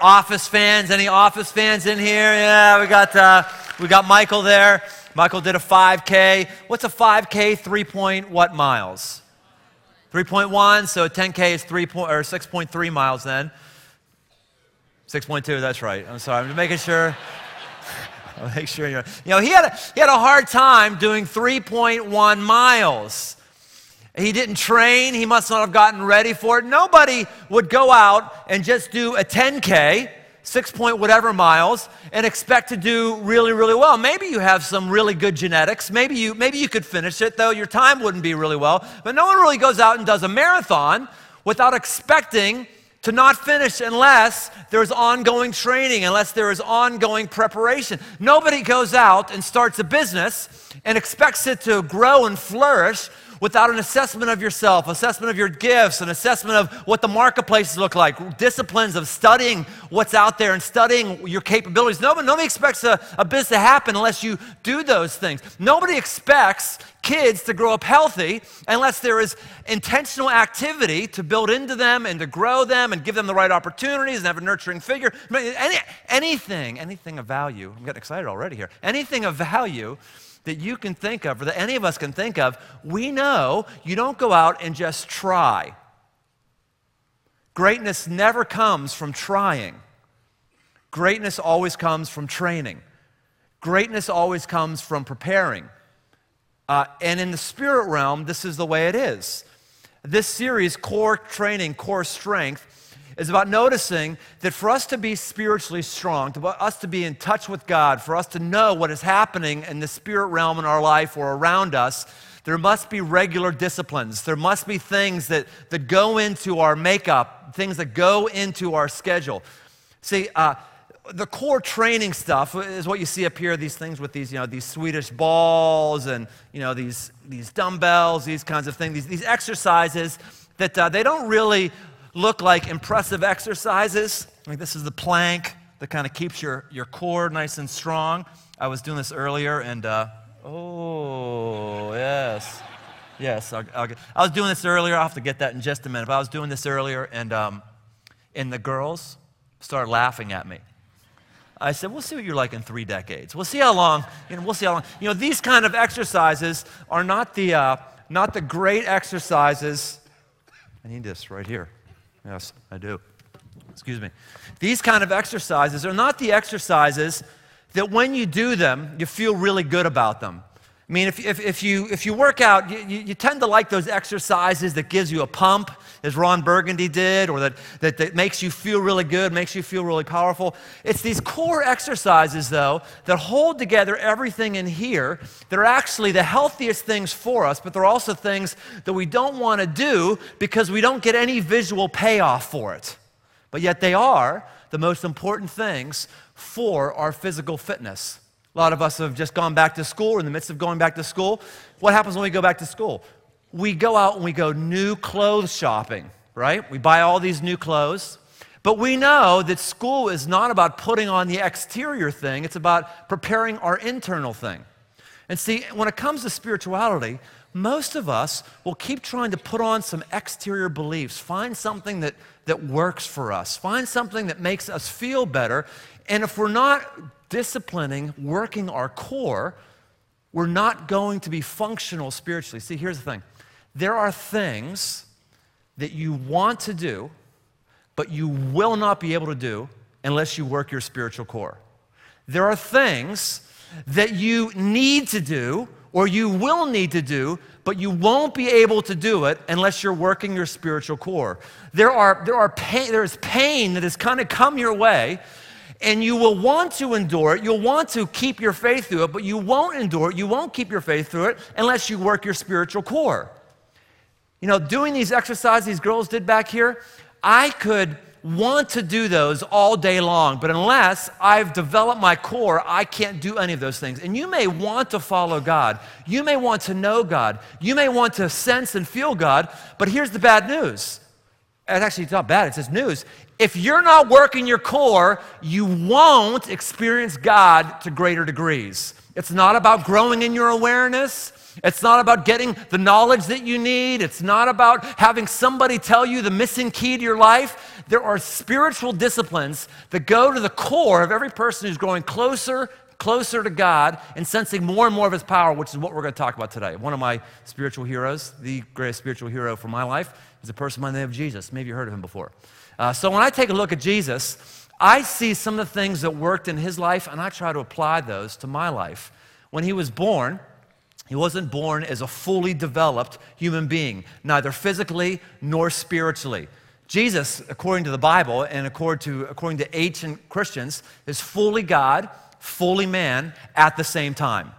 Office fans? Any Office fans in here? Yeah, we got, uh, we got Michael there. Michael did a 5K. What's a 5K? Three point what miles? 3.1. So 10K is three point, or 6.3 miles then. 6.2. That's right. I'm sorry. I'm just making sure. I'll make sure you're. You know, he had a, he had a hard time doing 3.1 miles. He didn't train. He must not have gotten ready for it. Nobody would go out and just do a 10K, six point whatever miles, and expect to do really, really well. Maybe you have some really good genetics. Maybe you, maybe you could finish it, though your time wouldn't be really well. But no one really goes out and does a marathon without expecting to not finish unless there's ongoing training, unless there is ongoing preparation. Nobody goes out and starts a business and expects it to grow and flourish without an assessment of yourself, assessment of your gifts, an assessment of what the marketplaces look like, disciplines of studying what's out there and studying your capabilities. Nobody, nobody expects a, a business to happen unless you do those things. Nobody expects kids to grow up healthy unless there is intentional activity to build into them and to grow them and give them the right opportunities and have a nurturing figure. Any, anything, anything of value, I'm getting excited already here, anything of value that you can think of, or that any of us can think of, we know you don't go out and just try. Greatness never comes from trying. Greatness always comes from training. Greatness always comes from preparing. Uh, and in the spirit realm, this is the way it is. This series, Core Training, Core Strength, is about noticing that for us to be spiritually strong, for us to be in touch with God, for us to know what is happening in the spirit realm in our life or around us, there must be regular disciplines. There must be things that, that go into our makeup, things that go into our schedule. See, uh, the core training stuff is what you see up here these things with these you know these swedish balls and you know these these dumbbells these kinds of things these, these exercises that uh, they don't really look like impressive exercises. Like this is the plank that kind of keeps your, your core nice and strong. I was doing this earlier, and uh, oh, yes. Yes, I'll, I'll get, I was doing this earlier. I'll have to get that in just a minute. But I was doing this earlier, and, um, and the girls started laughing at me. I said, we'll see what you're like in three decades. We'll see how long, you know, we'll see how long. You know, these kind of exercises are not the, uh, not the great exercises. I need this right here. Yes, I do. Excuse me. These kind of exercises are not the exercises that when you do them, you feel really good about them. I mean, if, if, if, you, if you work out, you, you, tend to like those exercises that gives you a pump, as Ron Burgundy did, or that, that, that makes you feel really good, makes you feel really powerful. It's these core exercises, though, that hold together everything in here that are actually the healthiest things for us, but they're also things that we don't want to do because we don't get any visual payoff for it. But yet they are the most important things for our physical fitness. A lot of us have just gone back to school, or in the midst of going back to school. What happens when we go back to school? We go out and we go new clothes shopping, right? We buy all these new clothes. But we know that school is not about putting on the exterior thing, it's about preparing our internal thing. And see, when it comes to spirituality, most of us will keep trying to put on some exterior beliefs, find something that, that works for us, find something that makes us feel better. And if we're not disciplining, working our core, we're not going to be functional spiritually. See, here's the thing there are things that you want to do, but you will not be able to do unless you work your spiritual core. There are things that you need to do or you will need to do, but you won't be able to do it unless you're working your spiritual core. There, are, there, are pain, there is pain that has kind of come your way and you will want to endure it. You'll want to keep your faith through it, but you won't endure it. You won't keep your faith through it unless you work your spiritual core. You know, doing these exercises these girls did back here, I could want to do those all day long, but unless I've developed my core, I can't do any of those things. And you may want to follow God. You may want to know God. You may want to sense and feel God, but here's the bad news. Actually, it's not bad, it's just news. If you're not working your core, you won't experience God to greater degrees. It's not about growing in your awareness. It's not about getting the knowledge that you need. It's not about having somebody tell you the missing key to your life. There are spiritual disciplines that go to the core of every person who's growing closer, closer to God and sensing more and more of His power, which is what we're going to talk about today. One of my spiritual heroes, the greatest spiritual hero for my life, is a person by the name of Jesus. Maybe you heard of him before. Uh, so when I take a look at Jesus, I see some of the things that worked in his life, and I try to apply those to my life. When he was born, he wasn't born as a fully developed human being, neither physically nor spiritually. Jesus, according to the Bible and according to, according to ancient Christians, is fully God, fully man at the same time.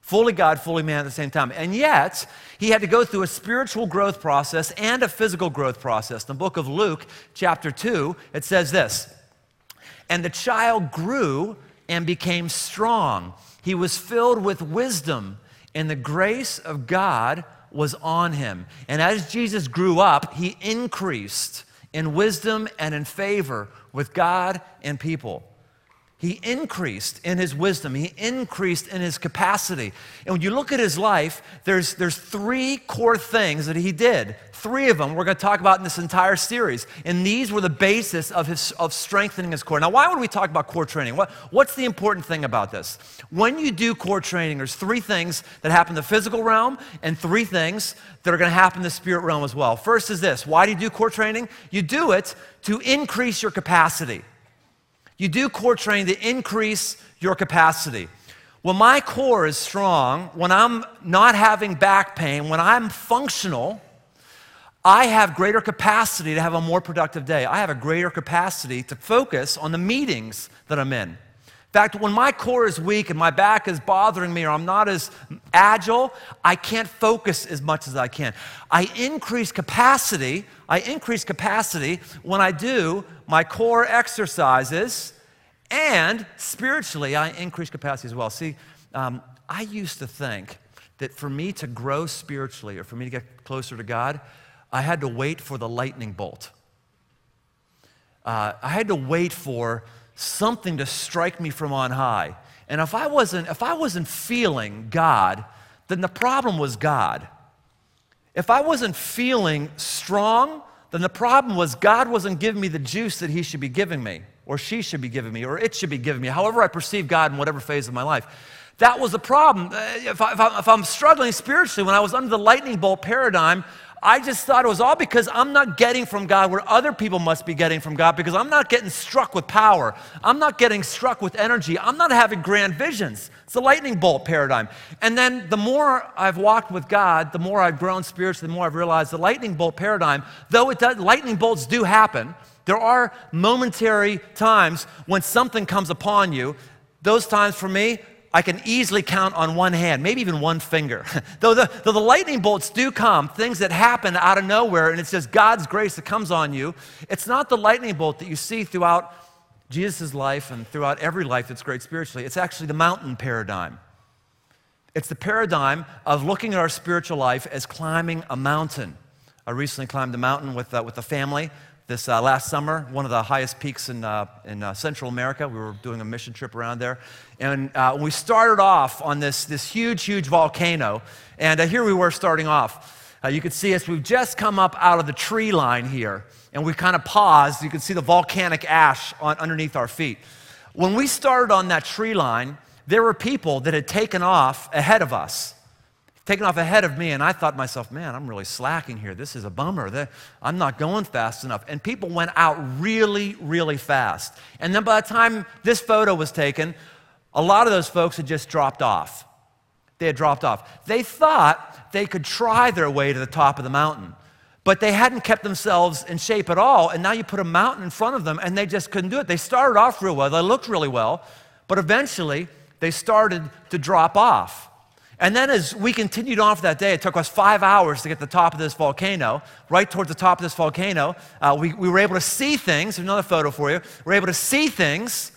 Fully God, fully man at the same time. And yet, he had to go through a spiritual growth process and a physical growth process. In the book of Luke, chapter 2, it says this And the child grew and became strong. He was filled with wisdom and the grace of God was on him. And as Jesus grew up, he increased in wisdom and in favor with God and people. He increased in his wisdom. He increased in his capacity. And when you look at his life, there's, there's three core things that he did. Three of them we're going to talk about in this entire series. And these were the basis of, his, of strengthening his core. Now, why would we talk about core training? What, what's the important thing about this? When you do core training, there's three things that happen in the physical realm and three things that are going to happen in the spirit realm as well. First is this why do you do core training? You do it to increase your capacity. You do core training to increase your capacity. When my core is strong, when I'm not having back pain, when I'm functional, I have greater capacity to have a more productive day. I have a greater capacity to focus on the meetings that I'm in. In fact, when my core is weak and my back is bothering me or I'm not as agile, I can't focus as much as I can. I increase capacity, I increase capacity when I do my core exercises and spiritually I increase capacity as well. See, um, I used to think that for me to grow spiritually or for me to get closer to God, I had to wait for the lightning bolt. Uh, I had to wait for something to strike me from on high. And if I wasn't, if I wasn't feeling God, then the problem was God. If I wasn't feeling strong, then the problem was God wasn't giving me the juice that He should be giving me, or she should be giving me, or it should be giving me, however I perceive God in whatever phase of my life. That was the problem. Uh, if, I, if I'm struggling spiritually, when I was under the lightning bolt paradigm, I just thought it was all because I'm not getting from God where other people must be getting from God because I'm not getting struck with power. I'm not getting struck with energy. I'm not having grand visions. It's the lightning bolt paradigm. And then the more I've walked with God, the more I've grown spiritually, the more I've realized the lightning bolt paradigm, though it does, lightning bolts do happen, there are momentary times when something comes upon you. Those times for me, I can easily count on one hand, maybe even one finger. though, the, though the lightning bolts do come, things that happen out of nowhere, and it's just God's grace that comes on you, it's not the lightning bolt that you see throughout Jesus' life and throughout every life that's great spiritually. It's actually the mountain paradigm. It's the paradigm of looking at our spiritual life as climbing a mountain. I recently climbed a mountain with, uh, with a family this uh, last summer, one of the highest peaks in, uh, in uh, Central America. We were doing a mission trip around there. And uh, we started off on this, this huge, huge volcano. And uh, here we were starting off. You could see us, we've just come up out of the tree line here. And we kind of paused. You can see the volcanic ash on, underneath our feet. When we started on that tree line, there were people that had taken off ahead of us taken off ahead of me, and I thought to myself, man, I'm really slacking here. This is a bummer. I'm not going fast enough. And people went out really, really fast. And then by the time this photo was taken, a lot of those folks had just dropped off. They had dropped off. They thought they could try their way to the top of the mountain, but they hadn't kept themselves in shape at all. And now you put a mountain in front of them, and they just couldn't do it. They started off real well, they looked really well, but eventually they started to drop off. And then as we continued on for that day, it took us five hours to get to the top of this volcano. Right towards the top of this volcano, uh, we, we were able to see things. Another photo for you. We were able to see things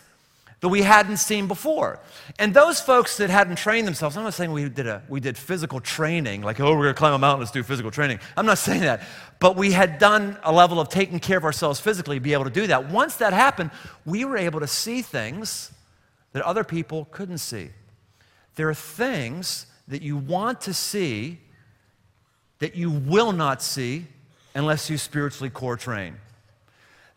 that we hadn't seen before. And those folks that hadn't trained themselves, I'm not saying we did, a, we did physical training, like, oh, we're going to climb a mountain, let's do physical training. I'm not saying that. But we had done a level of taking care of ourselves physically to be able to do that. Once that happened, we were able to see things that other people couldn't see. There are things that you want to see that you will not see unless you spiritually core train.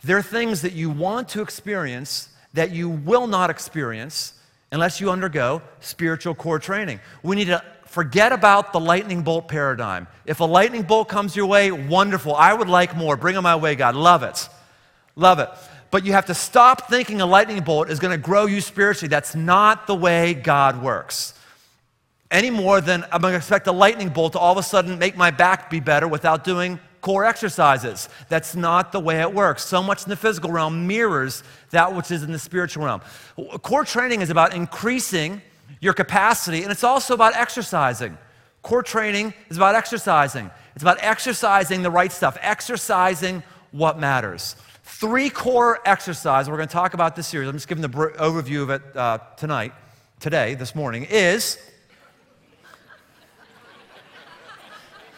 There are things that you want to experience that you will not experience unless you undergo spiritual core training. We need to forget about the lightning bolt paradigm. If a lightning bolt comes your way, wonderful. I would like more. Bring it my way, God. Love it. Love it. But you have to stop thinking a lightning bolt is going to grow you spiritually. That's not the way God works. Any more than I'm going to expect a lightning bolt to all of a sudden make my back be better without doing core exercises. That's not the way it works. So much in the physical realm mirrors that which is in the spiritual realm. Core training is about increasing your capacity, and it's also about exercising. Core training is about exercising. It's about exercising the right stuff, exercising what matters. Three core exercises we're going to talk about this series. I'm just giving the overview of it uh, tonight, today, this morning, is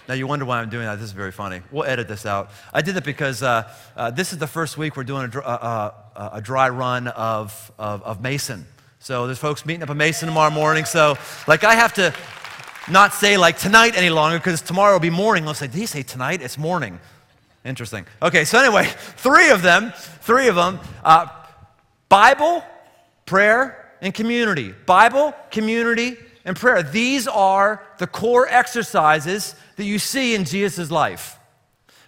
Now, you wonder why I'm doing that. This is very funny. We'll edit this out. I did it because uh, uh, this is the first week we're doing a, uh, uh, a dry run of, of, of, Mason. So there's folks meeting up at Mason tomorrow morning. So, like, I have to not say, like, tonight any longer because tomorrow will be morning. I'll say, did he say tonight? It's morning. Interesting. Okay, so anyway, three of them, three of them uh, Bible, prayer, and community. Bible, community, and prayer. These are the core exercises that you see in Jesus' life.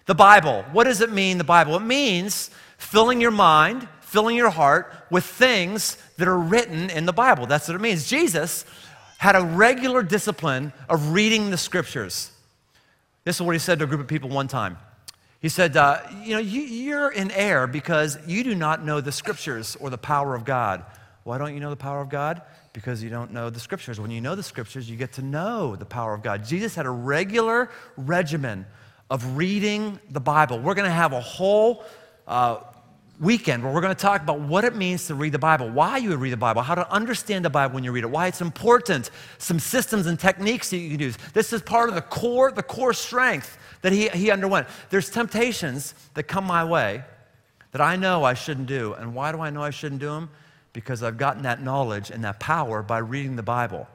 The Bible, what does it mean, the Bible? It means filling your mind, filling your heart with things that are written in the Bible. That's what it means. Jesus had a regular discipline of reading the scriptures. This is what he said to a group of people one time. He said, uh, You know, you, are in error because you do not know the scriptures or the power of God. Why don't you know the power of God? because you don't know the scriptures. When you know the scriptures, you get to know the power of God. Jesus had a regular regimen of reading the Bible. We're going to have a whole uh, weekend where we're going to talk about what it means to read the Bible, why you would read the Bible, how to understand the Bible when you read it, why it's important, some systems and techniques that you can use. This is part of the core, the core strength that he, he underwent. There's temptations that come my way that I know I shouldn't do. And why do I know I shouldn't do them? because I've gotten that knowledge and that power by reading the Bible.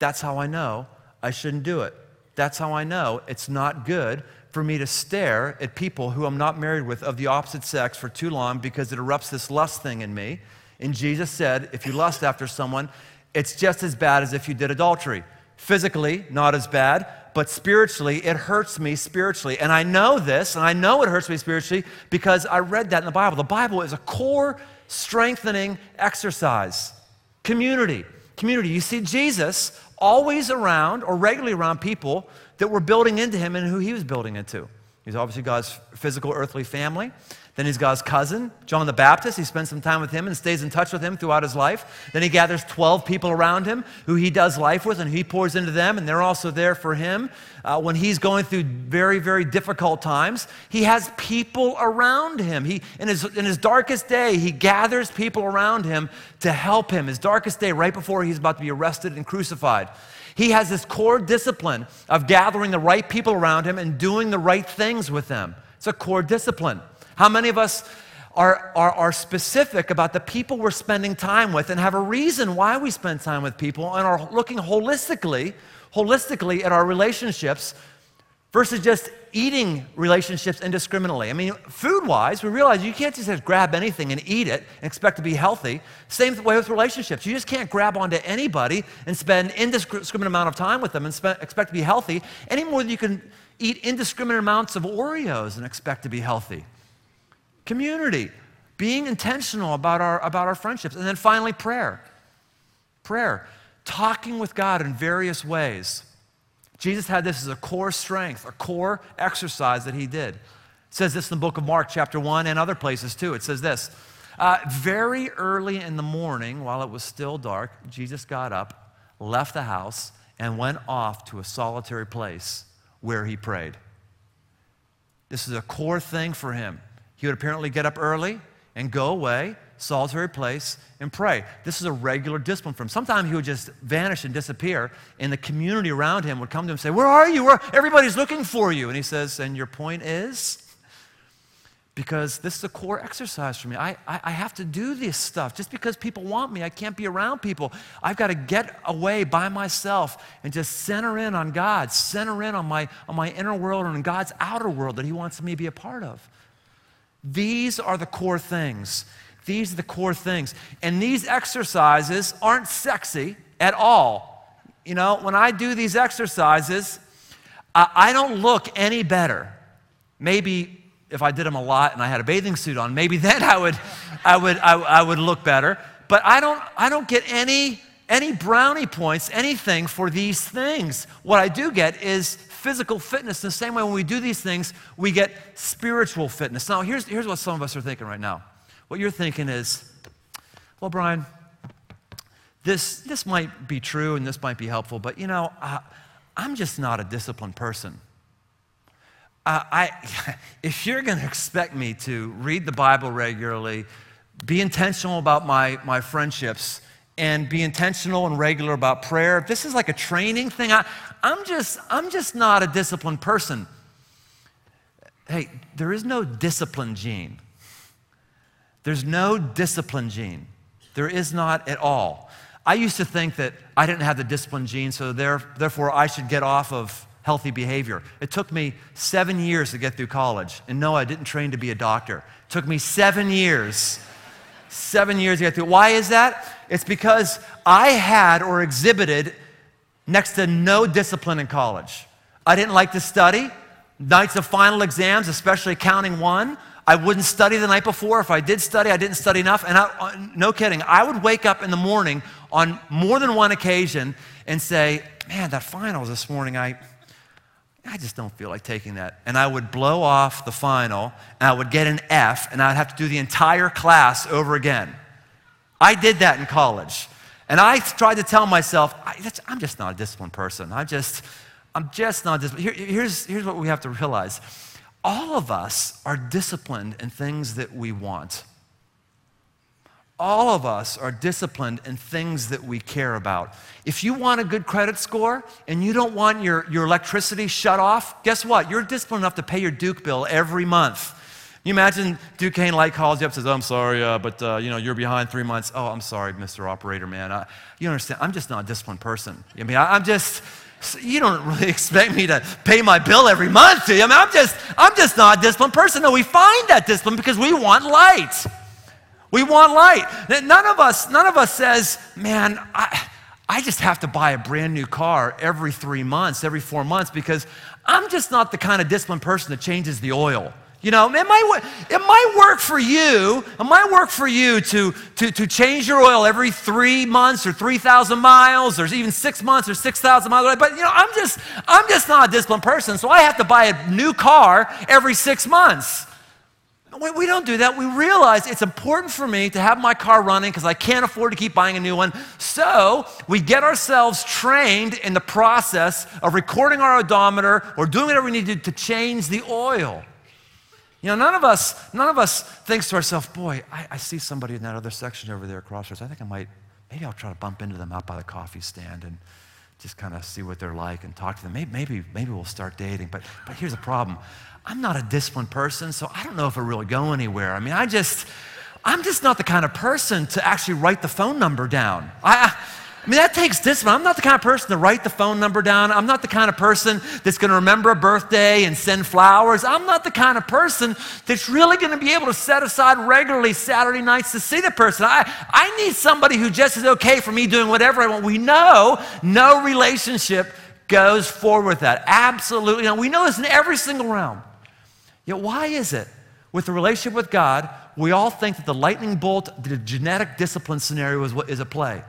That's how I know I shouldn't do it. That's how I know it's not good for me to stare at people who I'm not married with of the opposite sex for too long because it erupts this lust thing in me. And Jesus said, if you lust after someone, it's just as bad as if you did adultery. Physically, not as bad, but spiritually, it hurts me spiritually. And I know this, and I know it hurts me spiritually because I read that in the Bible. The Bible is a core strengthening exercise. Community. Community. You see Jesus always around or regularly around people that were building into him and who he was building into. He's obviously God's physical earthly family. Then he's God's cousin, John the Baptist. He spends some time with him and stays in touch with him throughout his life. Then he gathers 12 people around him who he does life with and he pours into them, and they're also there for him. Uh, when he's going through very, very difficult times, he has people around him. He, in, his, in his darkest day, he gathers people around him to help him. His darkest day, right before he's about to be arrested and crucified. He has this core discipline of gathering the right people around him and doing the right things with them. It's a core discipline. How many of us are, are, are specific about the people we're spending time with and have a reason why we spend time with people and are looking holistically, holistically at our relationships versus just eating relationships indiscriminately. I mean, food wise, we realize you can't just grab anything and eat it and expect to be healthy. Same way with relationships. You just can't grab onto anybody and spend indiscriminate amount of time with them and expect to be healthy any more than you can eat indiscriminate amounts of Oreos and expect to be healthy. Community, being intentional about our, about our friendships. And then finally, prayer. Prayer, talking with God in various ways. Jesus had this as a core strength, a core exercise that he did. It says this in the book of Mark, chapter 1, and other places too. It says this uh, Very early in the morning, while it was still dark, Jesus got up, left the house, and went off to a solitary place where he prayed. This is a core thing for him. He would apparently get up early and go away, solitary place, and pray. This is a regular discipline for him. Sometimes he would just vanish and disappear, and the community around him would come to him and say, Where are you? Where? Everybody's looking for you. And he says, And your point is? because this is a core exercise for me. I, I, I, have to do this stuff. Just because people want me, I can't be around people. I've got to get away by myself and just center in on God, center in on my, on my inner world and on God's outer world that He wants me to be a part of. These are the core things. These are the core things. And these exercises aren't sexy at all. You know, when I do these exercises, I don't look any better. Maybe if I did them a lot and I had a bathing suit on, maybe then I would, I would, I, I would look better. But I don't, I don't get any, any brownie points, anything for these things. What I do get is physical fitness. In the same way, when we do these things, we get spiritual fitness. Now, here's, here's what some of us are thinking right now. What you're thinking is, well, Brian, this, this might be true and this might be helpful, but you know, uh, I'm just not a disciplined person uh, I, if you're going to expect me to read the Bible regularly, be intentional about my, my friendships, and be intentional and regular about prayer, if this is like a training thing, I, I'm, just, I'm just not a disciplined person. Hey, there is no discipline gene. There's no discipline gene. There is not at all. I used to think that I didn't have the discipline gene, so there, therefore I should get off of healthy behavior. It took me seven years to get through college. And no, I didn't train to be a doctor. It took me seven years. Seven years get through. Why is that? It's because I had or exhibited next to no discipline in college. I didn't like to study. Nights of final exams, especially counting one, I wouldn't study the night before. If I did study, I didn't study enough. And I, uh, no kidding, I would wake up in the morning on more than one occasion and say, Man, that finals this morning, I, I just don't feel like taking that. And I would blow off the final, and I would get an F, and I'd have to do the entire class over again. I did that in college. And I tried to tell myself, I, am just not a disciplined person. I'm just, I'm just not disciplined. Here, here's, here's what we have to realize all of us are disciplined in things that we want all of us are disciplined in things that we care about. If you want a good credit score and you don't want your, your electricity shut off, guess what? You're disciplined enough to pay your Duke bill every month. You imagine Duquesne Light calls you up and says, oh, I'm sorry, uh, but uh, you know, you're behind three months. Oh, I'm sorry, Mr. Operator, man. I, you understand, I'm just not a disciplined person. I mean, I, I'm just, you don't really expect me to pay my bill every month, do you? I mean, I'm just, I'm just not a disciplined person. No, we find that discipline because we want light. We want light. None of us, none of us says, man, I, I just have to buy a brand new car every three months, every four months, because I'm just not the kind of disciplined person that changes the oil. You know, it might, it might work for you. It might work for you to, to, to change your oil every three months or 3,000 miles or even six months or 6,000 miles. But, you know, I'm just, I'm just not a disciplined person, so I have to buy a new car every six months. We don't do that. We realize it's important for me to have my car running because I can't afford to keep buying a new one. So we get ourselves trained in the process of recording our odometer or doing whatever we need to to change the oil. You know, none of us, none of us thinks to ourselves, boy, I, I see somebody in that other section over there across us. I think I might, maybe I'll try to bump into them out by the coffee stand and just kind of see what they're like and talk to them. Maybe, maybe, maybe we'll start dating. But, but here's the problem. I'm not a disciplined person, so I don't know if it'll really go anywhere. I mean, I just, I'm just not the kind of person to actually write the phone number down. I, I mean, that takes discipline. I'm not the kind of person to write the phone number down. I'm not the kind of person that's going to remember a birthday and send flowers. I'm not the kind of person that's really going to be able to set aside regularly Saturday nights to see the person. I, I need somebody who just is okay for me doing whatever I want. We know no relationship goes forward with that. Absolutely. Now, we know this in every single realm. Yet, why is it with the relationship with God, we all think that the lightning bolt, the genetic discipline scenario is, what is at play?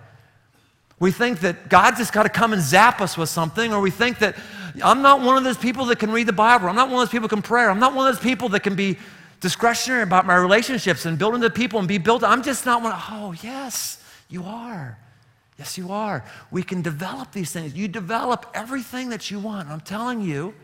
We think that God just got to come and zap us with something, or we think that I'm not one of those people that can read the Bible. I'm not one of those people that can pray. I'm not one of those people that can be discretionary about my relationships and building the people and be built. I'm just not one. Oh, yes, you are. Yes, you are. We can develop these things. You develop everything that you want. I'm telling you,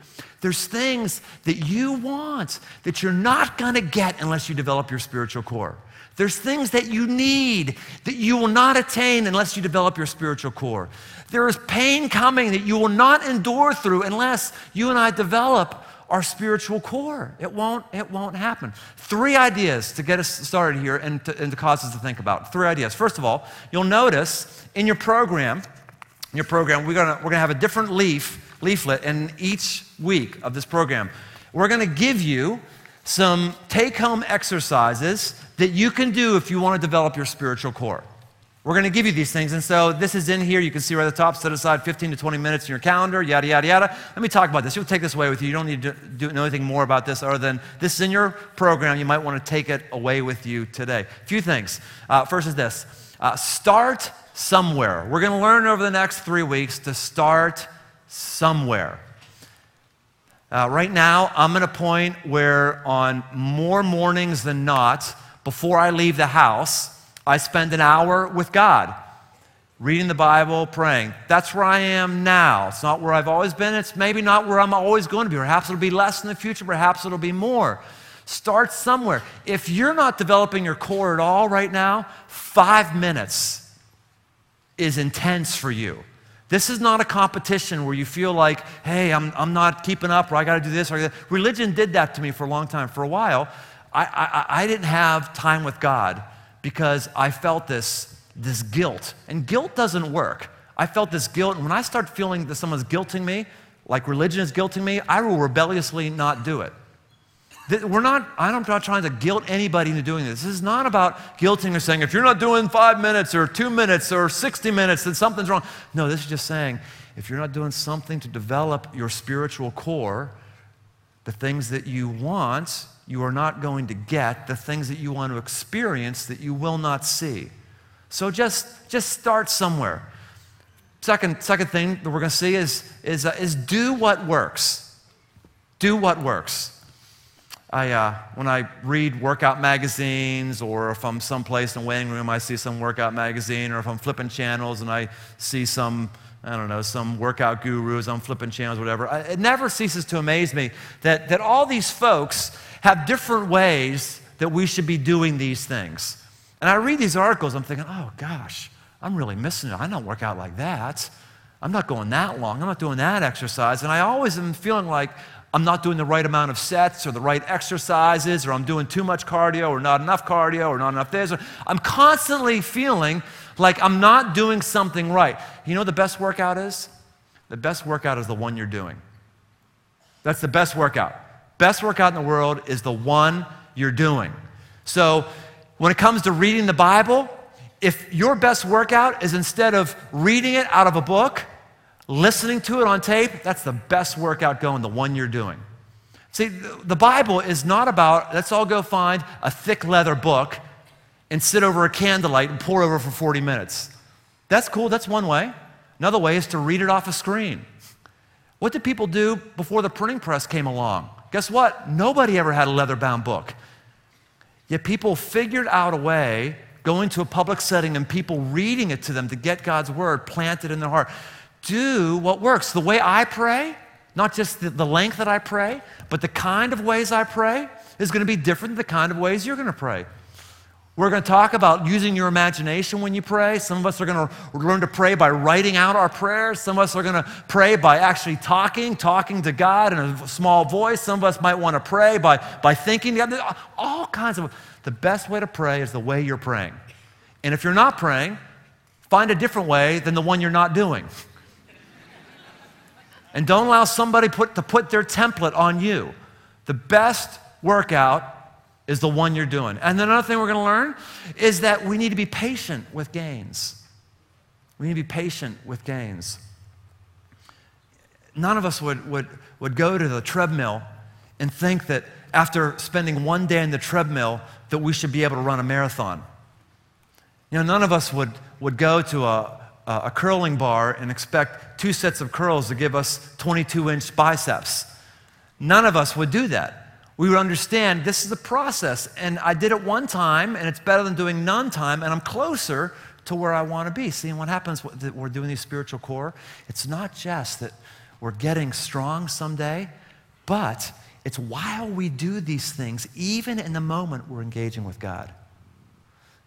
there's things that you want that you're not going to get unless you develop your spiritual core. There's things that you need that you will not attain unless you develop your spiritual core. There is pain coming that you will not endure through unless you and I develop our spiritual core. It won't, it won't happen. Three ideas to get us started here and to, and to cause us to think about. Three ideas. First of all, you'll notice in your program, in your program, we're gonna, we're gonna have a different leaf, leaflet in each week of this program. We're gonna give you some take home exercises that you can do if you wanna develop your spiritual core. We're going to give you these things. And so this is in here. You can see right at the top, set aside 15 to 20 minutes in your calendar, yada, yada, yada. Let me talk about this. You'll take this away with you. You don't need to do, know anything more about this other than this is in your program. You might want to take it away with you today. A few things. Uh, first is this uh, start somewhere. We're going to learn over the next three weeks to start somewhere. Uh, right now, I'm at a point where, on more mornings than not, before I leave the house, I spend an hour with God, reading the Bible, praying. That's where I am now. It's not where I've always been. It's maybe not where I'm always going to be. Perhaps it'll be less in the future. Perhaps it'll be more. Start somewhere. If you're not developing your core at all right now, five minutes is intense for you. This is not a competition where you feel like, hey, I'm, I'm not keeping up, or I got to do this or that. Religion did that to me for a long time. For a while, I, I, I didn't have time with God because I felt this, this guilt. And guilt doesn't work. I felt this guilt, and when I start feeling that someone's guilting me, like religion is guilting me, I will rebelliously not do it. We're not, I'm not trying to guilt anybody into doing this. This is not about guilting or saying, if you're not doing five minutes or two minutes or 60 minutes, then something's wrong. No, this is just saying, if you're not doing something to develop your spiritual core, the things that you want, you are not going to get the things that you want to experience that you will not see. So just, just start somewhere. Second, second thing that we're going to see is, is, uh, is do what works. Do what works. I, uh, when I read workout magazines, or if I'm someplace in the waiting room, I see some workout magazine, or if I'm flipping channels and I see some I don't know, some workout gurus on flipping channels, whatever. It never ceases to amaze me that, that all these folks have different ways that we should be doing these things. And I read these articles, I'm thinking, oh gosh, I'm really missing it. I don't work out like that. I'm not going that long. I'm not doing that exercise. And I always am feeling like I'm not doing the right amount of sets or the right exercises, or I'm doing too much cardio, or not enough cardio, or not enough this. I'm constantly feeling like I'm not doing something right. You know the best workout is? The best workout is the one you're doing. That's the best workout. Best workout in the world is the one you're doing. So, when it comes to reading the Bible, if your best workout is instead of reading it out of a book, listening to it on tape, that's the best workout going, the one you're doing. See, the Bible is not about, let's all go find a thick leather book and sit over a candlelight and pour over for 40 minutes. That's cool, that's one way. Another way is to read it off a screen. What did people do before the printing press came along? Guess what? Nobody ever had a leather bound book. Yet people figured out a way, going to a public setting and people reading it to them to get God's word planted in their heart. Do what works. The way I pray, not just the, the length that I pray, but the kind of ways I pray is going to be different than the kind of ways you're going to pray. We're going to talk about using your imagination when you pray. Some of us are going to learn to pray by writing out our prayers. Some of us are going to pray by actually talking, talking to God in a small voice. Some of us might want to pray by, by thinking. All kinds of. The best way to pray is the way you're praying. And if you're not praying, find a different way than the one you're not doing. And don't allow somebody put, to put their template on you. The best workout is the one you're doing. And then another thing we're going to learn is that we need to be patient with gains. We need to be patient with gains. None of us would, would, would go to the treadmill and think that after spending one day in the treadmill that we should be able to run a marathon. You know, none of us would, would go to a, Uh, a curling bar and expect two sets of curls to give us 22 inch biceps. None of us would do that we would understand this is a process. And I did it one time, and it's better than doing none time, and I'm closer to where I want to be. Seeing what happens that we're doing these spiritual core, it's not just that we're getting strong someday, but it's while we do these things, even in the moment we're engaging with God.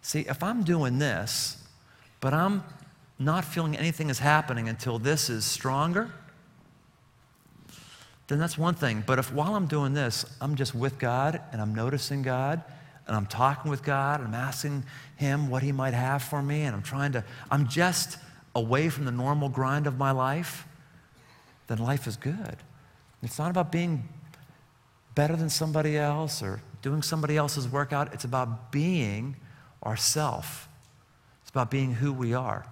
See, if I'm doing this, but I'm not feeling anything is happening until this is stronger, then that's one thing. But if while I'm doing this, I'm just with God and I'm noticing God and I'm talking with God and I'm asking Him what He might have for me and I'm trying to, I'm just away from the normal grind of my life, then life is good. It's not about being better than somebody else or doing somebody else's workout. It's about being ourself. It's about being who we are.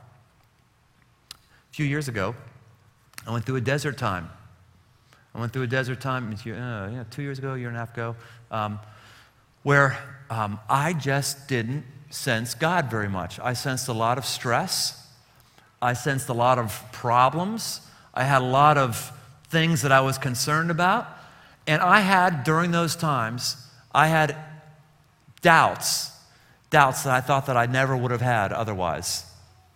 A few years ago, I went through a desert time. I went through a desert time, uh, yeah, two years ago, a year and a half ago, um, where um, I just didn't sense God very much. I sensed a lot of stress. I sensed a lot of problems. I had a lot of things that I was concerned about. And I had, during those times, I had doubts, doubts that I thought that I never would have had otherwise.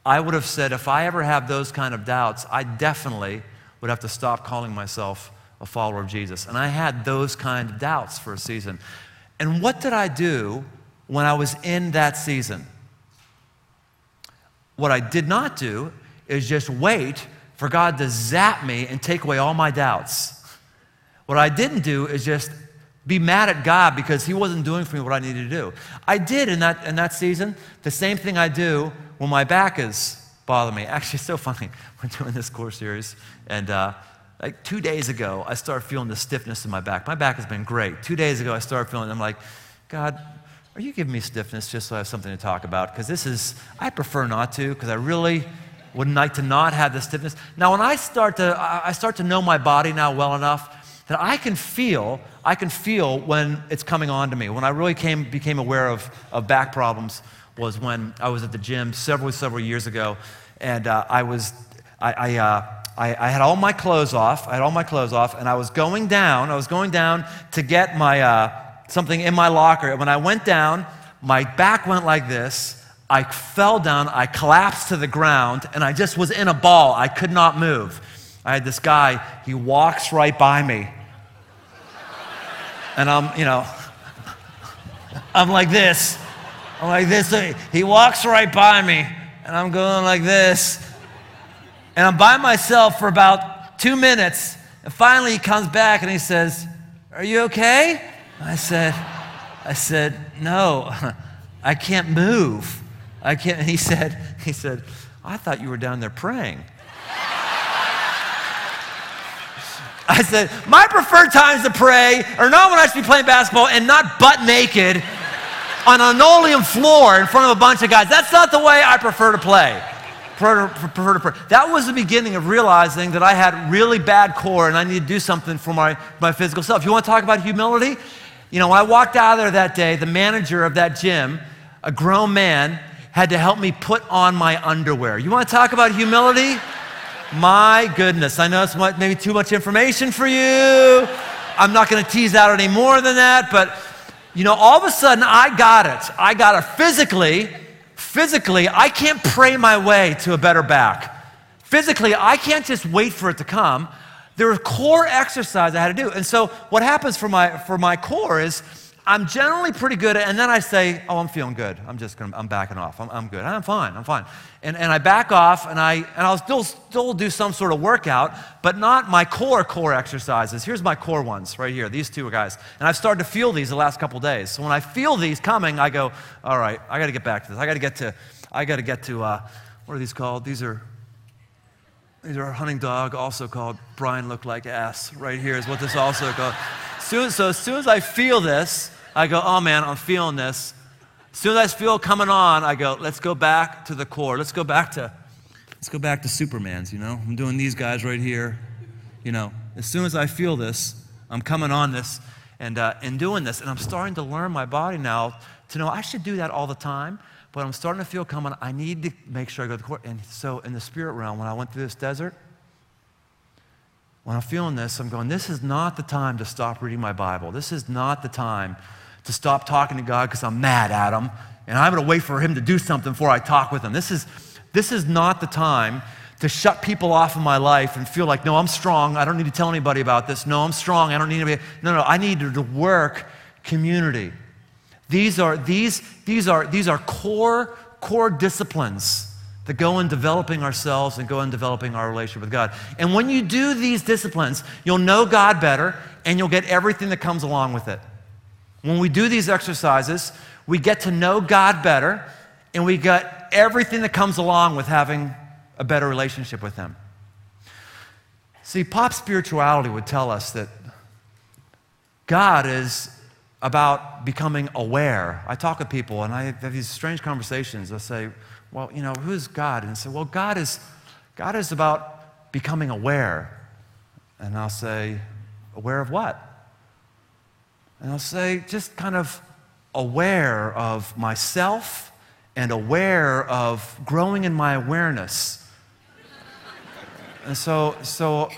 I would have said, if I ever have those kind of doubts, I definitely would have to stop calling myself a follower of Jesus. And I had those kind of doubts for a season. And what did I do when I was in that season? What I did not do is just wait for God to zap me and take away all my doubts. What I didn't do is just be mad at God because He wasn't doing for me what I needed to do. I did in that, in that season the same thing I do when my back is bothering me. Actually, it's so funny. We're doing this course series, and uh, like two days ago, I started feeling the stiffness in my back. My back has been great. Two days ago, I started feeling, I'm like, God, are you giving me stiffness just so I have something to talk about? Because this is, I prefer not to, because I really wouldn't like to not have the stiffness. Now, when I start to, I start to know my body now well enough that I can feel, I can feel when it's coming on to me. When I really came, became aware of, of back problems was when I was at the gym several, several years ago, and uh, I was, I, I, uh, I, I, had all my clothes off, I had all my clothes off, and I was going down, I was going down to get my, uh, something in my locker. And when I went down, my back went like this, I fell down, I collapsed to the ground, and I just was in a ball. I could not move. I had this guy, he walks right by me. And I'm, you know, I'm like this. I'm like this. He walks right by me, and I'm going like this. And I'm by myself for about two minutes. And finally, he comes back and he says, Are you okay? I said, I said, No, I can't move. I can't. And he said, he said, I thought you were down there praying. I said, my preferred times to pray are not when I should be playing basketball and not butt naked on an linoleum floor in front of a bunch of guys. That's not the way I prefer to play. Prefer to, prefer to pray. That was the beginning of realizing that I had really bad core and I need to do something for my, my physical self. You want to talk about humility? You know, when I walked out of there that day, the manager of that gym, a grown man, had to help me put on my underwear. You want to talk about humility? My goodness, I know it's maybe too much information for you. I'm not going to tease out any more than that, but you know, all of a sudden I got it. I got it physically. Physically, I can't pray my way to a better back. Physically, I can't just wait for it to come. There are core exercises I had to do. And so what happens for my for my core is I'm generally pretty good, and then I say, oh, I'm feeling good. I'm just gonna, I'm backing off. I'm, I'm good. I'm fine. I'm fine. And, and I back off, and, I, and I'll still, still do some sort of workout, but not my core core exercises. Here's my core ones right here, these two guys. And I've started to feel these the last couple days. So when I feel these coming, I go, all right, I got to get back to this. I got to get to, I got to get to, uh, what are these called? These are, these are a hunting dog, also called Brian Look Like Ass. Right here is what this also called. Soon, so as soon as I feel this, I go, oh man, I'm feeling this. As soon as I feel coming on, I go, let's go back to the core. Let's go back to, let's go back to Superman's, you know? I'm doing these guys right here. You know, as soon as I feel this, I'm coming on this and, uh, and doing this. And I'm starting to learn my body now to know I should do that all the time. But I'm starting to feel coming, I need to make sure I go to the core. And so in the spirit realm, when I went through this desert, when I'm feeling this, I'm going, this is not the time to stop reading my Bible. This is not the time to stop talking to God because I'm mad at him. And I'm going to wait for him to do something before I talk with him. This is, this is not the time to shut people off in my life and feel like, no, I'm strong. I don't need to tell anybody about this. No, I'm strong. I don't need be. No, no, I need to work community. These are, these, these are, these are core, core disciplines that go in developing ourselves and go in developing our relationship with God. And when you do these disciplines, you'll know God better and you'll get everything that comes along with it. When we do these exercises, we get to know God better and we get everything that comes along with having a better relationship with Him. See, pop spirituality would tell us that God is about becoming aware. I talk to people and I have these strange conversations. I say, well, you know, who's God? And I say, well, God is, God is about becoming aware. And I'll say, aware of what? And I'll say, just kind of aware of myself and aware of growing in my awareness. and so, so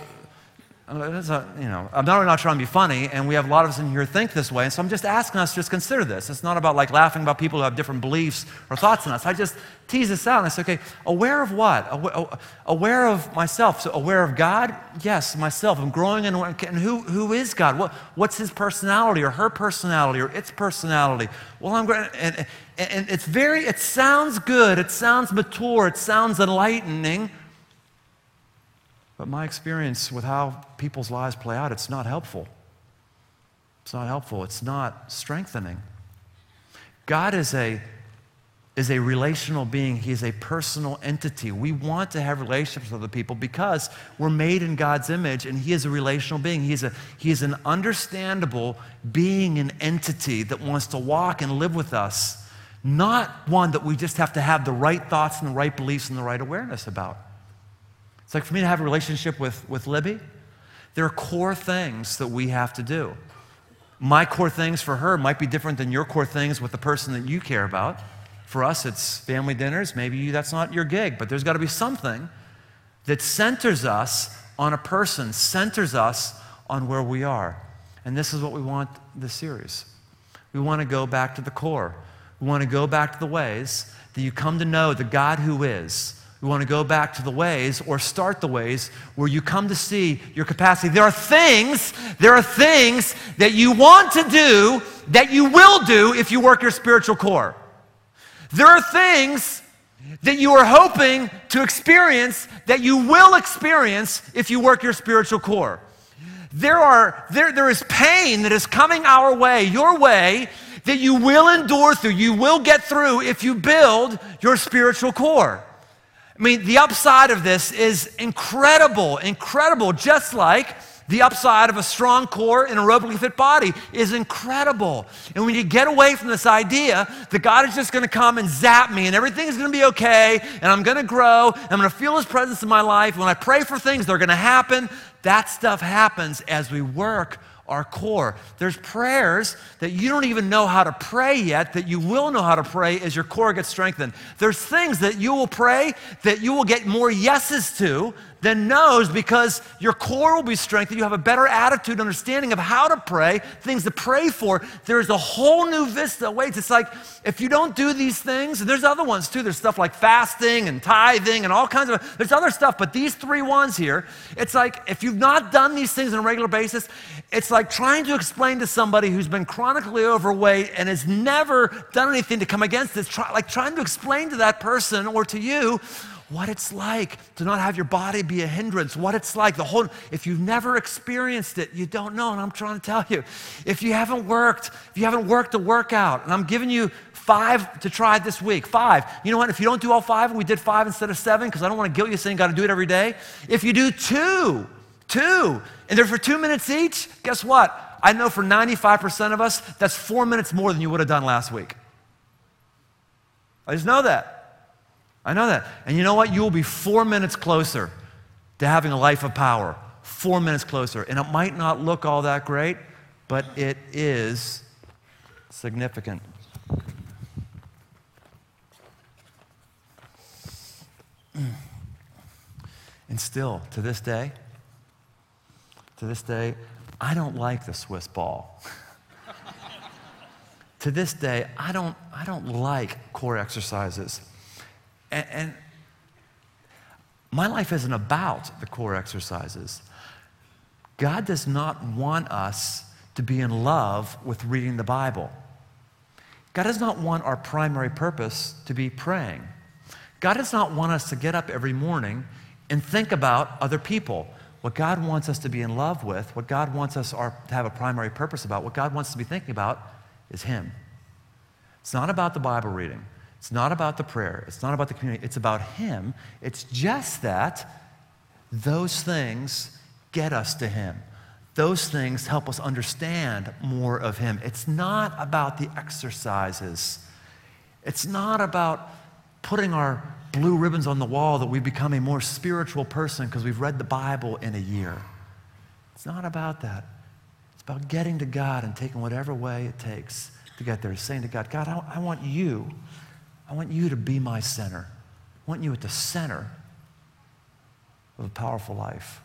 a, you know, I'm not, not trying to be funny, and we have a lot of us in here think this way, and so I'm just asking us to just consider this. It's not about like laughing about people who have different beliefs or thoughts than us. I just tease this out, and I say, okay, aware of what? Aware of myself. So aware of God? Yes, myself. I'm growing in, and who, who is God? What, what's his personality or her personality or its personality? Well, I'm going, and, and it's very, it sounds good, it sounds mature, it sounds enlightening, but my experience with how people's lives play out, it's not helpful. It's not helpful. It's not strengthening. God is a, is a relational being, He is a personal entity. We want to have relationships with other people because we're made in God's image and He is a relational being. He is, a, he is an understandable being, an entity that wants to walk and live with us, not one that we just have to have the right thoughts and the right beliefs and the right awareness about. It's like for me to have a relationship with, with Libby, there are core things that we have to do. My core things for her might be different than your core things with the person that you care about. For us, it's family dinners. Maybe that's not your gig, but there's got to be something that centers us on a person, centers us on where we are. And this is what we want this series. We want to go back to the core. We want to go back to the ways that you come to know the God who is we want to go back to the ways or start the ways where you come to see your capacity. There are things, there are things that you want to do that you will do if you work your spiritual core. There are things that you are hoping to experience that you will experience if you work your spiritual core. There, are, there, there is pain that is coming our way, your way, that you will endure through, you will get through if you build your spiritual core. I mean, the upside of this is incredible, incredible, just like the upside of a strong core and aerobically fit body is incredible. And when you get away from this idea that God is just going to come and zap me and everything's going to be okay and I'm going to grow, and I'm going to feel His presence in my life, when I pray for things, they're going to happen, that stuff happens as we work our core. There's prayers that you don't even know how to pray yet that you will know how to pray as your core gets strengthened. There's things that you will pray that you will get more yeses to than noes because your core will be strengthened. You have a better attitude, understanding of how to pray, things to pray for. There's a whole new vista awaits. It's like if you don't do these things, and there's other ones too. There's stuff like fasting and tithing and all kinds of, there's other stuff, but these three ones here, it's like if you've not done these things on a regular basis, it's like trying to explain to somebody who's been chronically overweight and has never done anything to come against this, try, like trying to explain to that person or to you what it's like to not have your body be a hindrance, what it's like, the whole, if you've never experienced it, you don't know. And I'm trying to tell you, if you haven't worked, if you haven't worked a workout, and I'm giving you five to try this week, five. You know what? If you don't do all five, and we did five instead of seven, because I don't want to guilt you saying got to do it every day. If you do two, two, and they're for two minutes each, guess what? I know for 95% of us, that's four minutes more than you would have done last week. I just know that. I know that. And you know what? You will be four minutes closer to having a life of power. Four minutes closer. And it might not look all that great, but it is significant. And still, to this day, to this day, I don't like the Swiss ball. to this day, I don't, I don't like core exercises. And, and my life isn't about the core exercises. God does not want us to be in love with reading the Bible. God does not want our primary purpose to be praying. God does not want us to get up every morning and think about other people. What God wants us to be in love with, what God wants us to have a primary purpose about, what God wants to be thinking about is Him. It's not about the Bible reading. It's not about the prayer. It's not about the community. It's about Him. It's just that those things get us to Him. Those things help us understand more of Him. It's not about the exercises. It's not about putting our blue ribbons on the wall that we become a more spiritual person because we've read the Bible in a year. It's not about that. It's about getting to God and taking whatever way it takes to get there. Saying to God, God, I, I want you. I want you to be my center. I want you at the center of a powerful life.